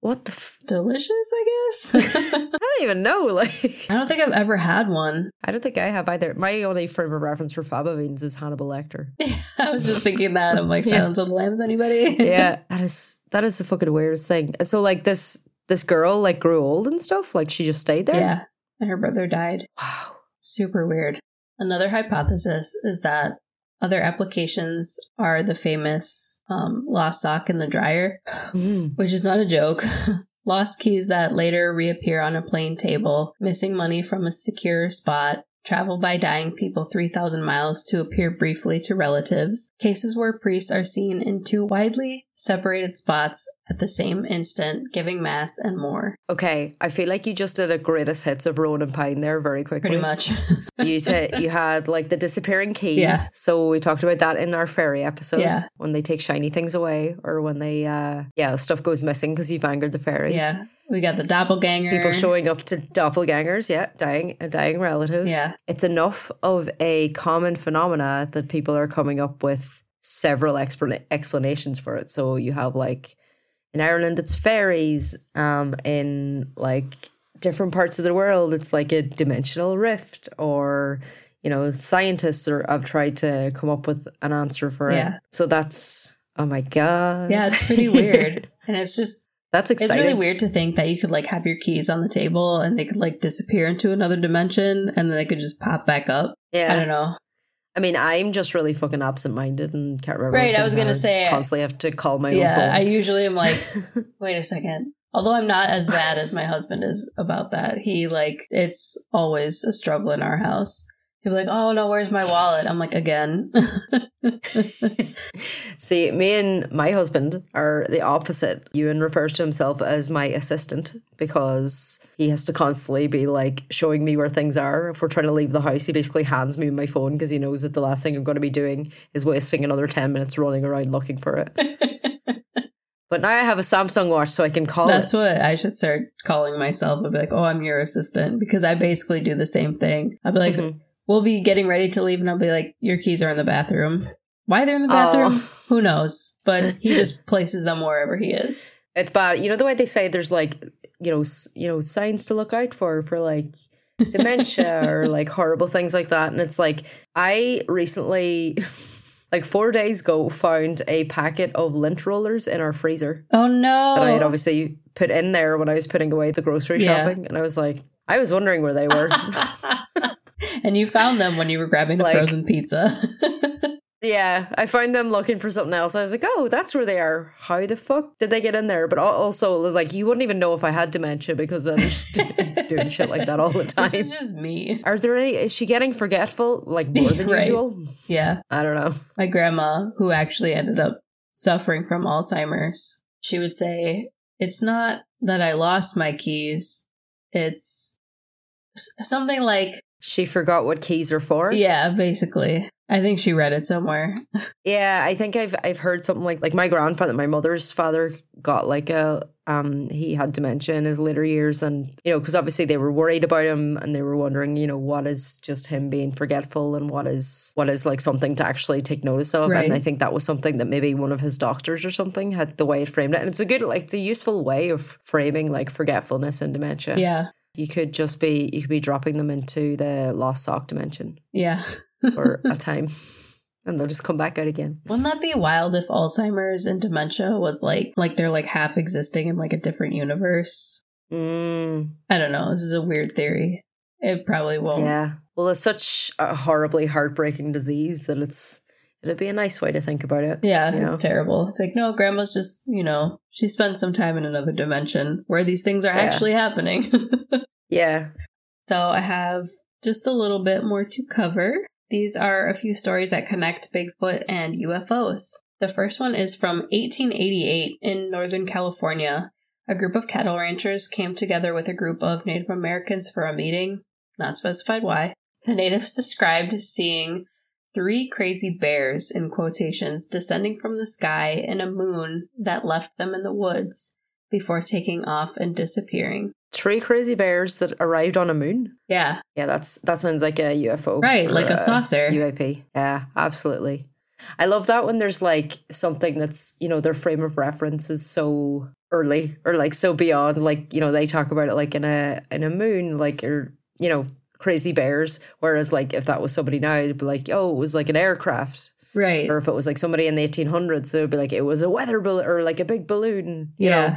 what the f- Delicious, I guess. I don't even know. Like I don't think I've ever had one. I don't think I have either. My only frame of reference for fava beans is Hannibal Lecter. yeah, I was just thinking that. I'm like, Yeah. Silence of the Lambs, anybody? yeah, that is that is the fucking weirdest thing. So like this this girl like grew old and stuff. Like she just stayed there. yeah. And her brother died. Wow. Super weird. Another hypothesis is that other applications are the famous um, lost sock in the dryer. Mm. which is not a joke. Lost keys that later reappear on a plain table, missing money from a secure spot, travel by dying people 3,000 miles to appear briefly to relatives, cases where priests are seen in two widely separated spots at the same instant, giving mass, and more. Okay, I feel like you just did a greatest hits of Rowan and Pine there very quickly. Pretty much. you ta you had like the disappearing keys. Yeah. So we talked about that in our fairy episode. Yeah. When they take shiny things away, or when they uh yeah stuff goes missing because you've angered the fairies. yeah. We got the doppelganger. People showing up to doppelgangers, yeah, dying, uh, dying relatives. Yeah. it's enough of a common phenomena that people are coming up with several explan- explanations for it. So you have like in Ireland, it's fairies. Um, in like different parts of the world, it's like a dimensional rift, or you know, scientists are have tried to come up with an answer for Yeah. it. So that's oh my god, Yeah, it's pretty weird. and it's just that's exciting. It's really weird to think that you could like have your keys on the table and they could like disappear into another dimension and then they could just pop back up. Yeah, I don't know. I mean, I'm just really fucking absent-minded and can't remember. Right, I was gonna say- constantly have to call my yeah, own I usually am like, wait a second. Although I'm not as bad as my husband is about that. He like it's always a struggle in our house. He'll be like, "Oh no, where's my wallet?" I'm like, "Again." See, me and my husband are the opposite. Ewan refers to himself as my assistant because he has to constantly be like showing me where things are. If we're trying to leave the house, he basically hands me my phone because he knows that the last thing I'm going to be doing is wasting another 10 minutes running around looking for it. But now I have a Samsung watch so I can call That's it. what I should start calling myself. I'll be like, "Oh, I'm your assistant," because I basically do the same thing. I'll be like, Mhm. "We'll be getting ready to leave," and I'll be like, "Your keys are in the bathroom." Why they're in the bathroom? Oh. Who knows? But he just places them wherever he is. It's bad. You know the way they say there's like, you know, you know, signs to look out for for like dementia or like horrible things like that. And it's like I recently like four days ago, found a packet of lint rollers in our freezer Oh no. that I had obviously put in there when I was putting away the grocery Yeah. shopping. And I was like, I was wondering where they were. And you found them when you were grabbing a Like- frozen pizza. yeah, I found them looking for something else. I was like, oh, that's where they are. How the fuck did they get in there? But also, like, you wouldn't even know if I had dementia because I'm just doing shit like that all the this time. is just me. Are there any? Is she getting forgetful like more than Right. usual? Yeah. I don't know. My grandma, who actually ended up suffering from Alzheimer's, she would say, It's not that I lost my keys. It's something like, She forgot what keys are for. yeah, basically. I think she read it somewhere. Yeah, I think I've I've heard something like like my grandfather, my mother's father got like a um he had dementia in his later years, and you know because obviously they were worried about him and they were wondering you know what is just him being forgetful and what is what is like something to actually take notice of, Right. and I think that was something that maybe one of his doctors or something had the way it framed it, and it's a good like it's a useful way of framing like forgetfulness and dementia. Yeah. You could just be you could be dropping them into the lost sock dimension Yeah. for a time, and they'll just come back out again. Wouldn't that be wild if Alzheimer's and dementia was like, like they're like half existing in like a different universe? Mm. I don't know. This is a weird theory. It probably won't. Yeah. Well, it's such a horribly heartbreaking disease that it's it'd be a nice way to think about it. Yeah, it's know? terrible. It's like, no, grandma's just, you know, she spent some time in another dimension where these things are Yeah. actually happening. Yeah. so I have just a little bit more to cover. These are a few stories that connect Bigfoot and UFOs. The first one is from 1888 in Northern California. A group of cattle ranchers came together with a group of Native Americans for a meeting, not specified why. The natives described seeing three crazy bears, in quotations, descending from the sky in a moon that left them in the woods before taking off and disappearing. Three crazy bears that arrived on a moon. Yeah, Yeah, that's that sounds like a UFO. right, like a saucer. UAP. Yeah, absolutely. I love that when there's like something that's, you know, their frame of reference is so early or like so beyond. Like, you know, they talk about it like in a in a moon, like or you know, crazy bears. Whereas like if that was somebody now, it'd be like, oh, it was like an aircraft. right. Or if it was like somebody in the 1800s, it would be like it was a weather balloon or like a big balloon. You yeah. know?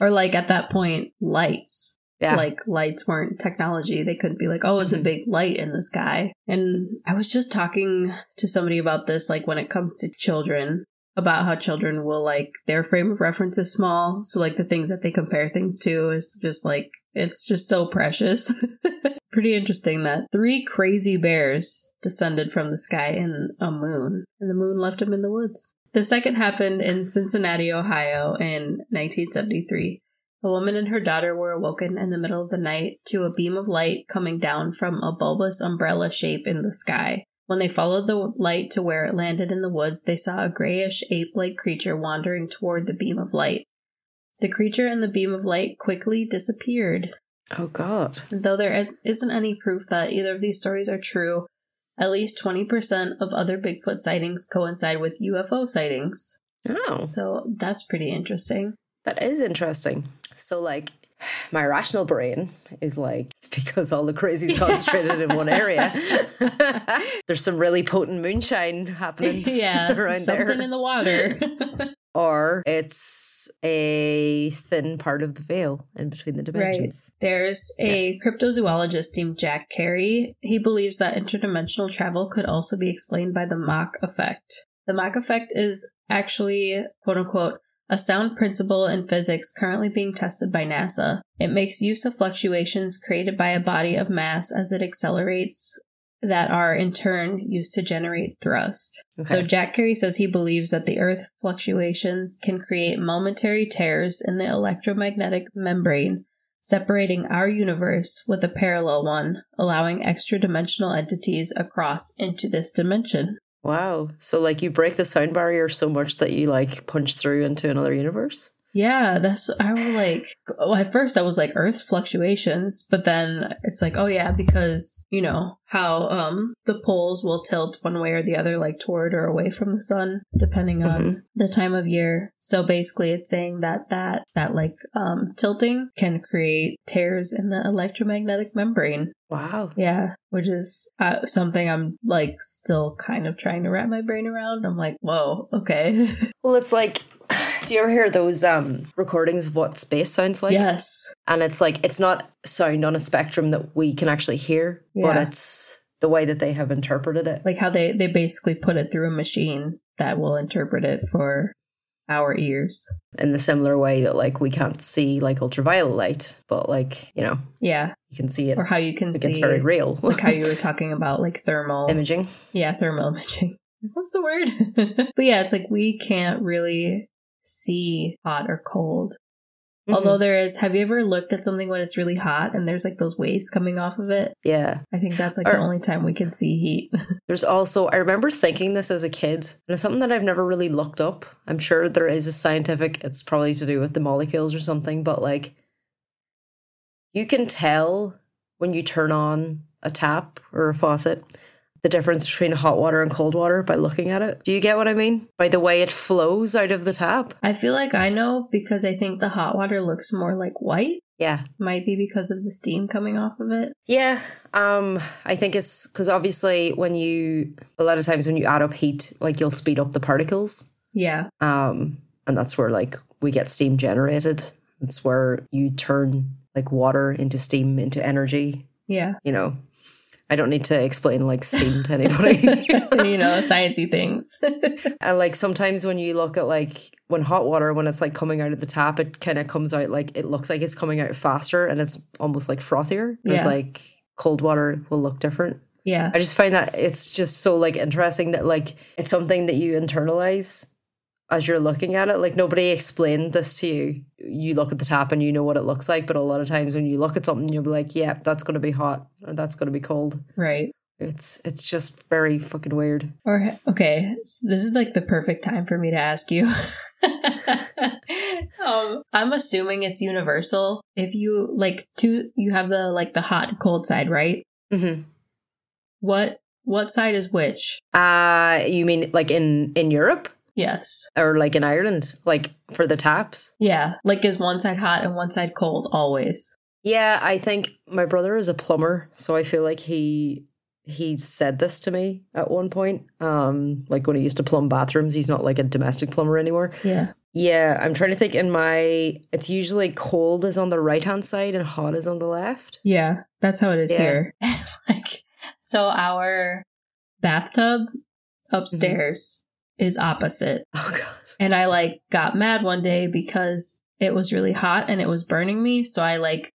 Or like at that point, lights. Yeah. Like lights weren't technology. They couldn't be like, oh, it's a Mhm. big light in the sky. And I was just talking to somebody about this, like when it comes to children, about how children will like their frame of reference is small. So like the things that they compare things to is just like, it's just so precious. Pretty interesting that three crazy bears descended from the sky in a moon, and the moon left them in the woods. The second happened in Cincinnati, Ohio in 1973. A woman and her daughter were awoken in the middle of the night to a beam of light coming down from a bulbous umbrella shape in the sky. When they followed the light to where it landed in the woods, they saw a grayish ape like creature wandering toward the beam of light. The creature and the beam of light quickly disappeared. Oh God. Though there is- isn't any proof that either of these stories are true, at least 20% of other Bigfoot sightings coincide with UFO sightings. Oh, So that's pretty interesting. that is interesting. So like my rational brain is like it's because all the crazy's concentrated in one area. There's some really potent moonshine happening. yeah, around something there. in the water. Or it's a thin part of the veil in between the dimensions. Right. There's a cryptozoologist named Jack Carey. He believes that interdimensional travel could also be explained by the Mach effect. The Mach effect is actually, quote unquote, a sound principle in physics currently being tested by NASA. It makes use of fluctuations created by a body of mass as it accelerates that are in turn used to generate thrust. So Jack Carey says he believes that the Earth fluctuations can create momentary tears in the electromagnetic membrane, separating our universe with a parallel one, allowing extra dimensional entities across into this dimension. Wow. So like you break the sound barrier so much that you like punch through into another universe? Yeah, that's I was like. Well, at first I was like Earth's fluctuations, but then it's like, oh yeah, because you know how um the poles will tilt one way or the other, like toward or away from the sun, depending on Mhm. the time of year. So basically, it's saying that that that like um tilting can create tears in the electromagnetic membrane. Wow. Yeah, which is uh, something I'm like still kind of trying to wrap my brain around. I'm like, whoa, okay. Well, it's like, do you ever hear those um recordings of what space sounds like? yes. And it's like it's not sound on a spectrum that we can actually hear, but it's the way that they have interpreted it. Like how they they basically put it through a machine that will interpret it for our ears. in the similar way that like we can't see like ultraviolet light, but like you know Yeah, you can see it. or how you can Like see it's very real. like how you were talking about like thermal imaging. Yeah, thermal imaging. What's the word? but yeah, it's like we can't really see hot or cold. Mm-hmm. Although there is, have you ever looked at something when it's really hot and there's like those waves coming off of it? yeah, I think that's like the only time we can see heat. there's also I remember thinking this as a kid, and it's something that I've never really looked up. I'm sure there is a scientific. It's probably to do with the molecules or something, but like you can tell when you turn on a tap or a faucet the difference between hot water and cold water by looking at it. Do you get what I mean? By the way it flows out of the tap. I feel like I know because I think the hot water looks more like white. Yeah. Might be because of the steam coming off of it. Yeah, um, I think it's because obviously when you a lot of times when you add up heat, like you'll speed up the particles, Yeah. um, and that's where like we get steam generated. It's where you turn like water into steam into energy. Yeah. You know, I don't need to explain like steam to anybody. you know, sciencey things. and like sometimes when you look at like when hot water when it's like coming out of the tap, it kind of comes out like it looks like it's coming out faster and it's almost like frothier. Yeah. like cold water will look different. yeah. I just find that it's just so like interesting that like it's something that you internalize as you're looking at it. Like nobody explained this to you. You look at the tap and you know what it looks like, but a lot of times when you look at something, you'll be like, "Yeah, that's going to be hot or that's going to be cold." Right. It's it's just very fucking weird. Or okay, s- this is like the perfect time for me to ask you. um, I'm assuming it's universal. If you like two, you have the like the hot and cold side, right? hmm What what side is which? Uh, you mean like in in Europe Yes. or like in Ireland, like for the taps? Yeah. Like is one side hot and one side cold always? Yeah, I think my brother is a plumber, so I feel like he he said this to me at one point. Um, like when he used to plumb bathrooms, he's not like a domestic plumber anymore. Yeah. Yeah, I'm trying to think. In my, it's usually cold is on the right hand side and hot is on the left. Yeah. That's how it is Yeah. here. like so our bathtub upstairs is opposite. Oh god. and I like got mad one day because it was really hot and it was burning me. So I like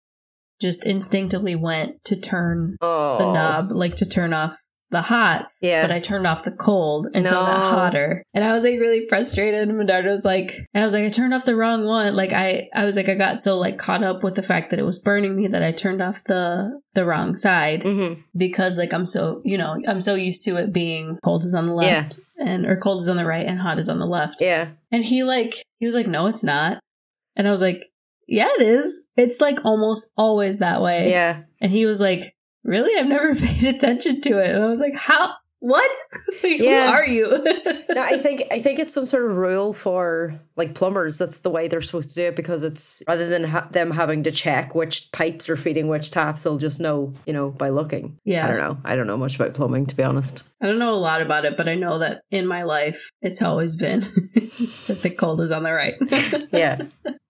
just instinctively went to turn Oh the knob, like to turn off the hot, Yeah. but I turned off the cold until got No. hotter. And I was like really frustrated. And Medardo was like, and I was like, I turned off the wrong one. Like I, I was like, I got so like caught up with the fact that it was burning me that I turned off the the wrong side hmm because like I'm so you know I'm so used to it being cold is on the left and or cold is on the right and hot is on the left. Yeah. And he like he was like, No, it's not. And I was like, Yeah, it is. It's like almost always that way. Yeah. And he was like, Really? I've never paid attention to it. And I was like, How what? Like, Yeah. Who are you? No, I think I think it's some sort of rule for like plumbers. That's the way they're supposed to do it because it's rather than ha- them having to check which pipes are feeding which taps, they'll just know, you know, by looking. yeah. I don't know. I don't know much about plumbing, to be honest. I don't know a lot about it, but I know that in my life it's always been that the cold is on the right. Yeah.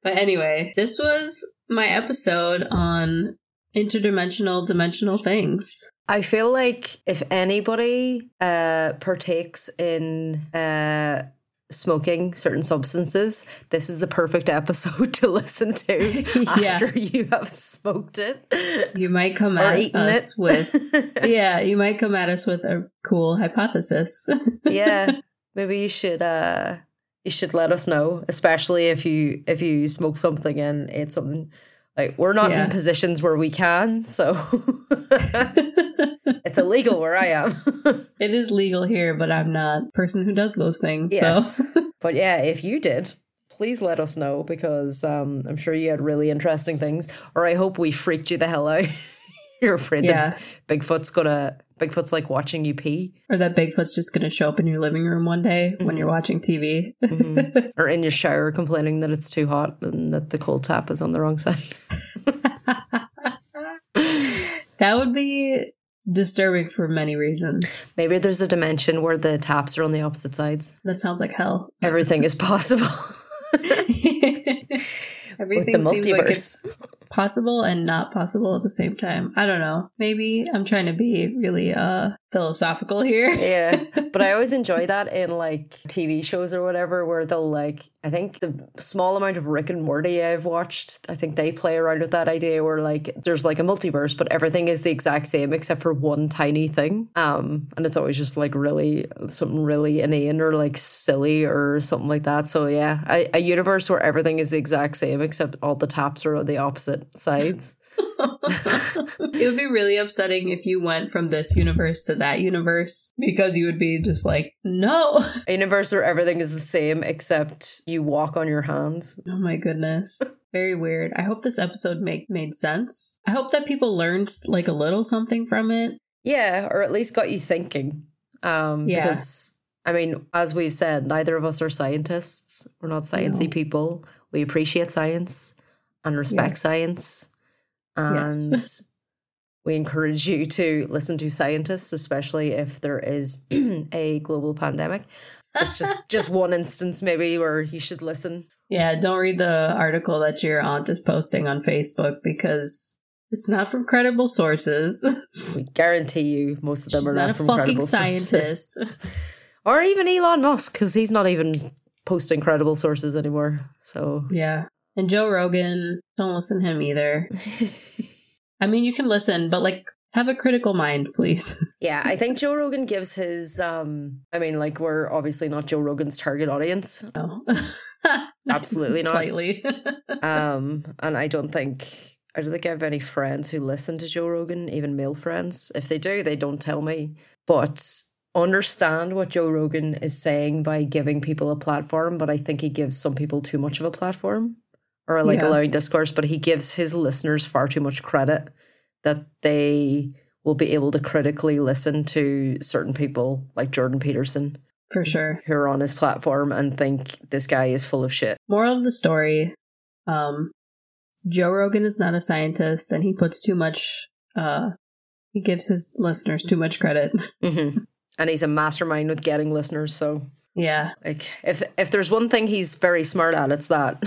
But anyway, this was my episode on interdimensional dimensional things. I feel like if anybody uh, partakes in uh, smoking certain substances, this is the perfect episode to listen to Yeah. after you have smoked it. You might come at us it. with Yeah, you might come at us with a cool hypothesis. yeah. Maybe you should uh you should let us know, especially if you if you smoke something and ate something like we're not Yeah. in positions where we can, so it's illegal where I am. it is legal here, but I'm not a person who does those things. Yes. So But yeah, if you did, please let us know because um, I'm sure you had really interesting things. Or I hope we freaked you the hell out. You're afraid Yeah. that Bigfoot's gonna Bigfoot's like watching you pee. Or that Bigfoot's just going to show up in your living room one day when you're watching TV. Mhm. or in your shower complaining that it's too hot and that the cold tap is on the wrong side. that would be disturbing for many reasons. Maybe there's a dimension where the taps are on the opposite sides. That sounds like hell. Everything is possible. Everything seems like it's possible and not possible at the same time. I don't know. Maybe I'm trying to be really uh philosophical here. yeah. But I always enjoy that in like TV shows or whatever where they'll like I think the small amount of Rick and Morty I've watched, I think they play around with that idea where like there's like a multiverse, but everything is the exact same except for one tiny thing. Um and it's always just like really something really inane or like silly or something like that. So yeah, a, a universe where everything is the exact same except all the taps are on the opposite sides. It would be really upsetting if you went from this universe to that universe because you would be just like, no. A universe where everything is the same except you walk on your hands. Oh my goodness. Very weird. I hope this episode make made sense. I hope that people learned like a little something from it. Yeah, or at least got you thinking. Um, Yeah. Because, I mean, as we've said, neither of us are scientists. We're not sciencey No. people. We appreciate science and respect Yes. science. Yes. And we encourage you to listen to scientists, especially if there is a global pandemic. It's just just one instance maybe where you should listen. Yeah, don't read the article that your aunt is posting on Facebook because it's not from credible sources. We guarantee you most of them She's are not not, a from fucking credible sources. scientist. or even Elon Musk because he's not even posting credible sources anymore. So yeah. And Joe Rogan, don't listen to him either. I mean, you can listen, but like have a critical mind, please. yeah, I think Joe Rogan gives his. um I mean, like we're obviously not Joe Rogan's target audience, no. Absolutely not. Slightly. um, and I don't think. I don't think I have any friends who listen to Joe Rogan, even male friends. If they do, they don't tell me. But understand what Joe Rogan is saying by giving people a platform, but I think he gives some people too much of a platform or like Yeah. allowing discourse, but he gives his listeners far too much credit that they will be able to critically listen to certain people like Jordan Peterson For sure. who are on his platform and think this guy is full of shit. Moral of the story um, Joe Rogan is not a scientist and he puts too much, uh, he gives his listeners too much credit. hmm And he's a mastermind with getting listeners. So, yeah. like, if if there's one thing he's very smart at, it's that.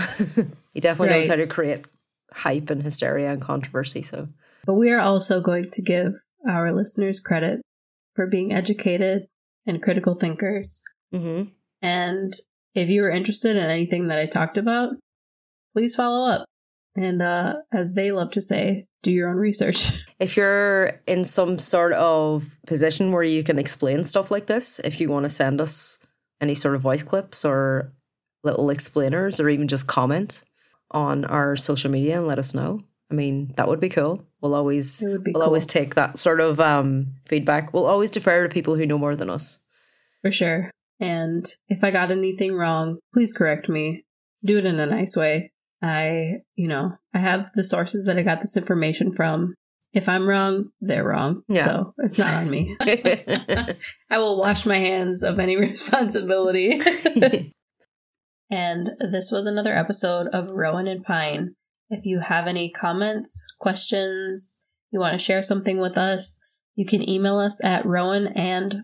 he definitely knows how to create hype and hysteria and controversy. So, But we are also going to give our listeners credit for being educated and critical thinkers. hmm And if you were interested in anything that I talked about, please follow up. And uh, as they love to say, do your own research. if you're in some sort of position where you can explain stuff like this, if you want to send us any sort of voice clips or little explainers or even just comment on our social media and let us know. I mean, that would be cool. We'll always It would be we'll cool. always take that sort of um, feedback. We'll always defer to people who know more than us. For sure. And if I got anything wrong, please correct me. Do it in a nice way. I, you know, I have the sources that I got this information from. If I'm wrong, they're wrong. Yeah. So it's not on me. I will wash my hands of any responsibility. And this was another episode of Rowan and Pine. If you have any comments, questions, you want to share something with us, you can email us at rowanandpinepod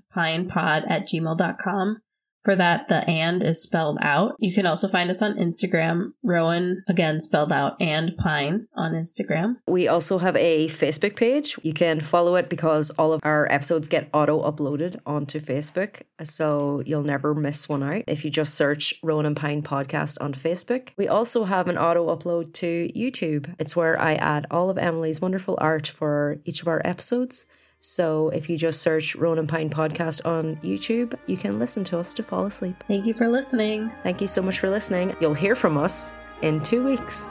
at gmail.com. For that, the and is spelled out. You can also find us on Instagram, Rowan, again spelled out, and Pine on Instagram. We also have a Facebook page. You can follow it because all of our episodes get auto uploaded onto Facebook. So you'll never miss one out if you just search Rowan and Pine Podcast on Facebook. We also have an auto upload to YouTube. It's where I add all of Emily's wonderful art for each of our episodes. So if you just search Rowan and Pine Podcast on YouTube, you can listen to us to fall asleep. Thank you for listening. Thank you so much for listening. You'll hear from us in two weeks.